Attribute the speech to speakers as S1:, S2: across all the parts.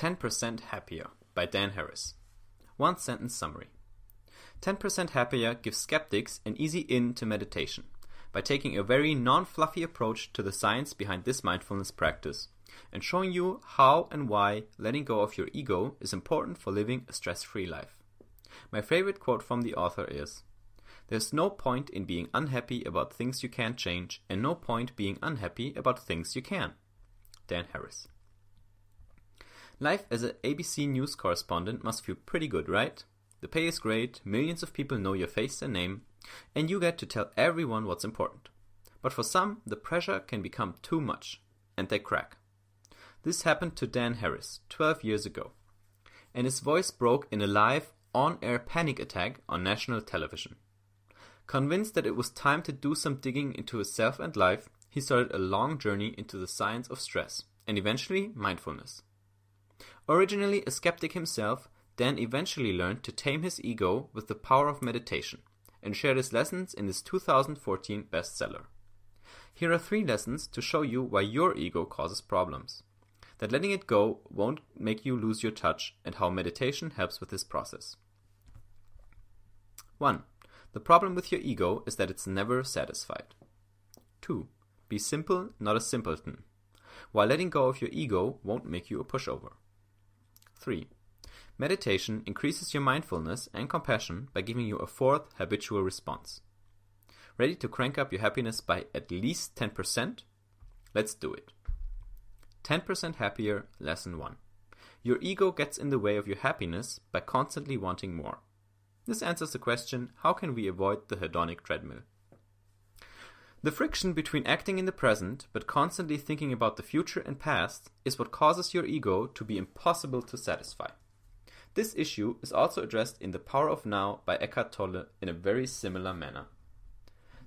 S1: 10% Happier by Dan Harris. One sentence summary 10% Happier gives skeptics an easy in to meditation by taking a very non fluffy approach to the science behind this mindfulness practice and showing you how and why letting go of your ego is important for living a stress free life. My favorite quote from the author is There's no point in being unhappy about things you can't change, and no point being unhappy about things you can. Dan Harris. Life as an ABC News correspondent must feel pretty good, right? The pay is great, millions of people know your face and name, and you get to tell everyone what's important. But for some, the pressure can become too much, and they crack. This happened to Dan Harris 12 years ago, and his voice broke in a live, on air panic attack on national television. Convinced that it was time to do some digging into his self and life, he started a long journey into the science of stress and eventually mindfulness. Originally a skeptic himself, Dan eventually learned to tame his ego with the power of meditation and shared his lessons in his 2014 bestseller. Here are three lessons to show you why your ego causes problems, that letting it go won't make you lose your touch, and how meditation helps with this process. 1. The problem with your ego is that it's never satisfied. 2. Be simple, not a simpleton. While letting go of your ego won't make you a pushover. 3. Meditation increases your mindfulness and compassion by giving you a fourth habitual response. Ready to crank up your happiness by at least 10%? Let's do it. 10% Happier Lesson 1. Your ego gets in the way of your happiness by constantly wanting more. This answers the question how can we avoid the hedonic treadmill? The friction between acting in the present but constantly thinking about the future and past is what causes your ego to be impossible to satisfy. This issue is also addressed in The Power of Now by Eckhart Tolle in a very similar manner.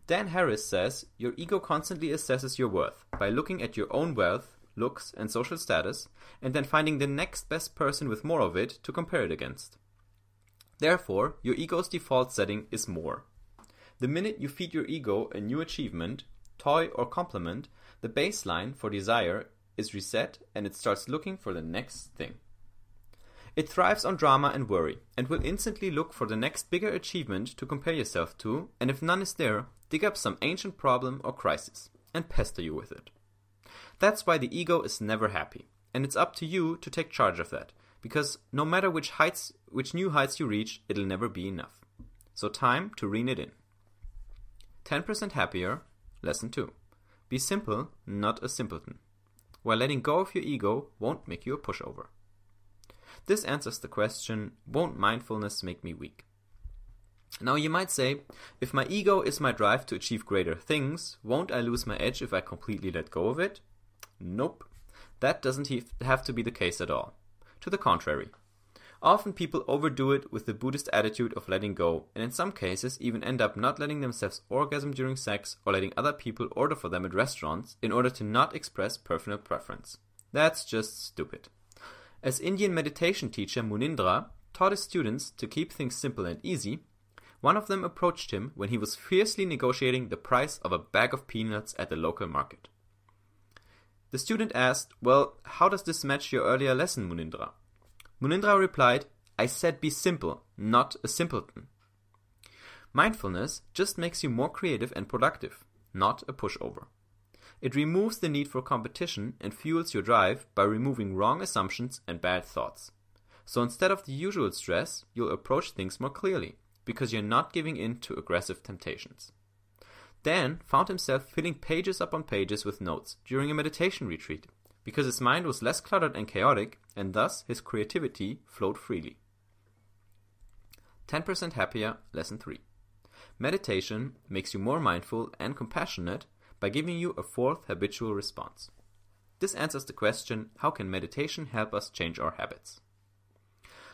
S1: Dan Harris says your ego constantly assesses your worth by looking at your own wealth, looks, and social status, and then finding the next best person with more of it to compare it against. Therefore, your ego's default setting is more. The minute you feed your ego a new achievement, toy, or compliment, the baseline for desire is reset and it starts looking for the next thing. It thrives on drama and worry, and will instantly look for the next bigger achievement to compare yourself to, and if none is there, dig up some ancient problem or crisis, and pester you with it. That's why the ego is never happy, and it's up to you to take charge of that, because no matter which heights, which new heights you reach, it'll never be enough. So time to rein it in. 10% happier, lesson 2. Be simple, not a simpleton. While letting go of your ego won't make you a pushover. This answers the question Won't mindfulness make me weak? Now you might say, if my ego is my drive to achieve greater things, won't I lose my edge if I completely let go of it? Nope. That doesn't have to be the case at all. To the contrary. Often people overdo it with the Buddhist attitude of letting go, and in some cases even end up not letting themselves orgasm during sex or letting other people order for them at restaurants in order to not express personal preference. That's just stupid. As Indian meditation teacher Munindra taught his students to keep things simple and easy, one of them approached him when he was fiercely negotiating the price of a bag of peanuts at the local market. The student asked, Well, how does this match your earlier lesson, Munindra? Munindra replied, I said be simple, not a simpleton. Mindfulness just makes you more creative and productive, not a pushover. It removes the need for competition and fuels your drive by removing wrong assumptions and bad thoughts. So instead of the usual stress, you'll approach things more clearly, because you're not giving in to aggressive temptations. Dan found himself filling pages upon pages with notes during a meditation retreat, because his mind was less cluttered and chaotic, and thus his creativity flowed freely. 10% Happier, Lesson 3. Meditation makes you more mindful and compassionate by giving you a fourth habitual response. This answers the question how can meditation help us change our habits?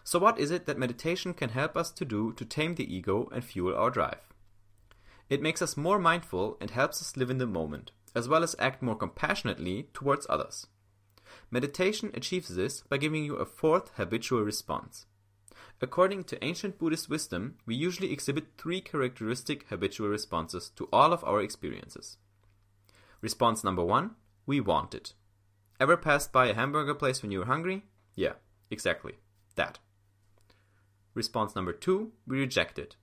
S1: So, what is it that meditation can help us to do to tame the ego and fuel our drive? It makes us more mindful and helps us live in the moment, as well as act more compassionately towards others. Meditation achieves this by giving you a fourth habitual response. According to ancient Buddhist wisdom, we usually exhibit three characteristic habitual responses to all of our experiences. Response number one We want it. Ever passed by a hamburger place when you were hungry? Yeah, Exactly. That. Response number two, we reject it.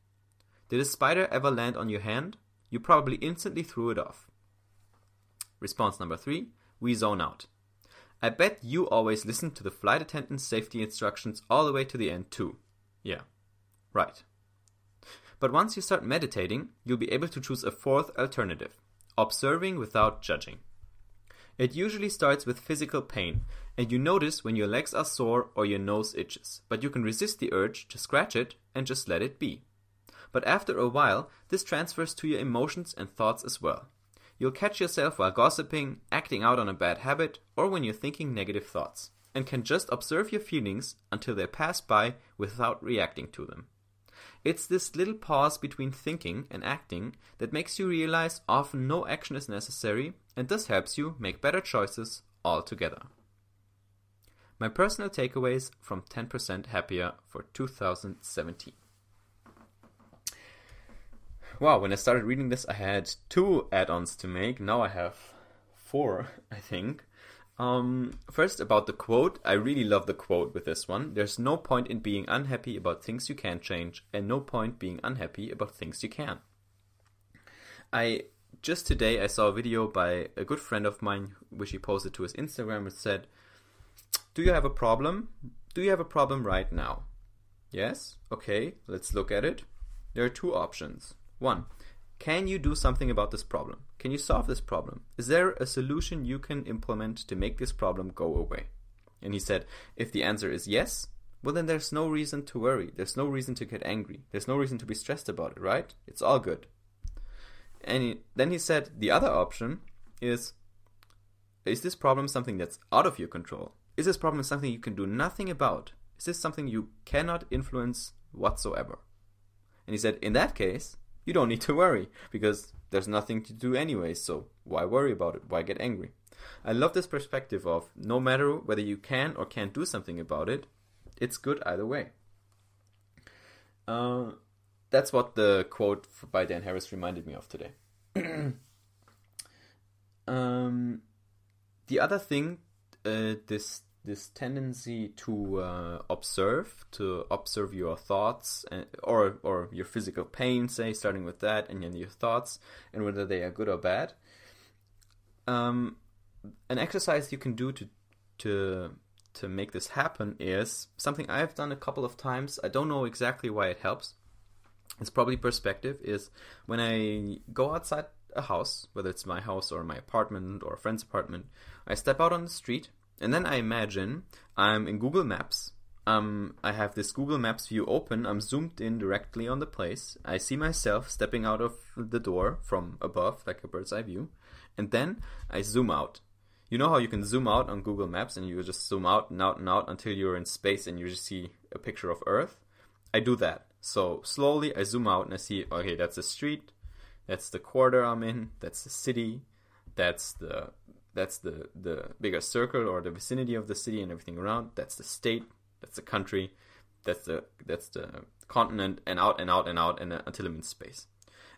S1: Did a spider ever land on your hand? You probably instantly threw it off. Response number three, we zone out. I bet you always listen to the flight attendant's safety instructions all the way to the end, too. Yeah, right. But once you start meditating, you'll be able to choose a fourth alternative observing without judging. It usually starts with physical pain, and you notice when your legs are sore or your nose itches, but you can resist the urge to scratch it and just let it be. But after a while, this transfers to your emotions and thoughts as well. You'll catch yourself while gossiping, acting out on a bad habit, or when you're thinking negative thoughts, and can just observe your feelings until they pass by without reacting to them. It's this little pause between thinking and acting that makes you realize often no action is necessary and this helps you make better choices altogether. My personal takeaways from 10% Happier for 2017. Wow, when I started reading this, I had two add ons to make. Now I have four, I think. Um, first, about the quote. I really love the quote with this one. There's no point in being unhappy about things you can't change, and no point being unhappy about things you can. I just today I saw a video by a good friend of mine, which he posted to his Instagram. and said, "Do you have a problem? Do you have a problem right now? Yes. Okay. Let's look at it. There are two options. One, can you do something about this problem? Can you solve this problem? Is there a solution you can implement to make this problem go away? And he said, if the answer is yes, well, then there's no reason to worry. There's no reason to get angry. There's no reason to be stressed about it, right? It's all good. And he, then he said, the other option is is this problem something that's out of your control? Is this problem something you can do nothing about? Is this something you cannot influence whatsoever? And he said, in that case, you don't need to worry because there's nothing to do anyway, so why worry about it? Why get angry? I love this perspective of no matter whether you can or can't do something about it, it's good either way. Uh, that's what the quote by Dan Harris reminded me of today. um, the other thing uh, this this tendency to uh, observe, to observe your thoughts and, or or your physical pain, say, starting with that, and then your thoughts, and whether they are good or bad. Um, an exercise you can do to to to make this happen is something I've done a couple of times. I don't know exactly why it helps. It's probably perspective. Is when I go outside a house, whether it's my house or my apartment or a friend's apartment, I step out on the street and then I imagine I'm in Google Maps. Um, I have this Google Maps view open. I'm zoomed in directly on the place. I see myself stepping out of the door from above, like a bird's eye view. And then I zoom out. You know how you can zoom out on Google Maps and you just zoom out and out and out until you're in space and you just see a picture of Earth? I do that. So slowly I zoom out and I see, okay, that's the street, that's the quarter I'm in, that's the city, that's the that's the the bigger circle or the vicinity of the city and everything around. That's the state. That's the country. That's the that's the continent and out and out and out and uh, until I'm in space.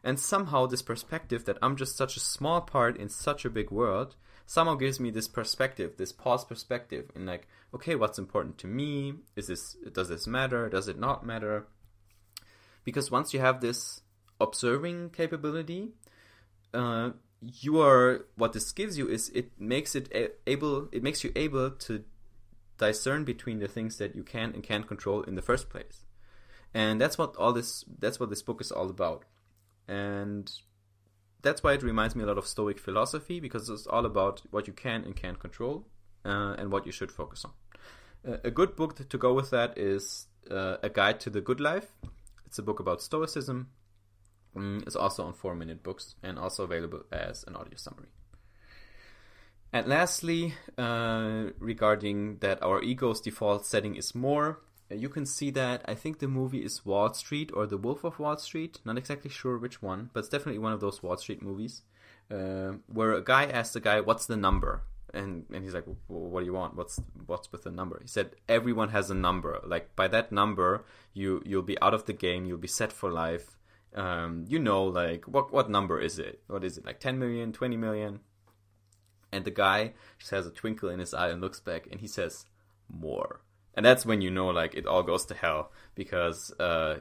S1: And somehow this perspective that I'm just such a small part in such a big world somehow gives me this perspective, this pause perspective, and like, okay, what's important to me? Is this does this matter? Does it not matter? Because once you have this observing capability, uh, you are what this gives you is it makes it able it makes you able to discern between the things that you can and can't control in the first place. And that's what all this that's what this book is all about. And that's why it reminds me a lot of stoic philosophy because it's all about what you can and can't control uh, and what you should focus on. Uh, a good book to go with that is uh, a guide to the good life. It's a book about stoicism um, is also on 4 Minute Books and also available as an audio summary. And lastly, uh, regarding that our ego's default setting is more, uh, you can see that I think the movie is Wall Street or The Wolf of Wall Street. Not exactly sure which one, but it's definitely one of those Wall Street movies uh, where a guy asks the guy, "What's the number?" and and he's like, "What do you want? What's what's with the number?" He said, "Everyone has a number. Like by that number, you you'll be out of the game. You'll be set for life um, you know, like what what number is it? What is it? Like 10 million, 20 million? And the guy just has a twinkle in his eye and looks back and he says, "More." and that's when you know like it all goes to hell because uh,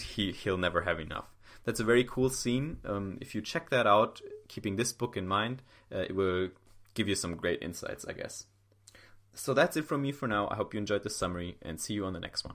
S1: he he'll never have enough. That's a very cool scene. Um, if you check that out, keeping this book in mind, uh, it will give you some great insights, I guess. So that's it from me for now. I hope you enjoyed the summary and see you on the next one.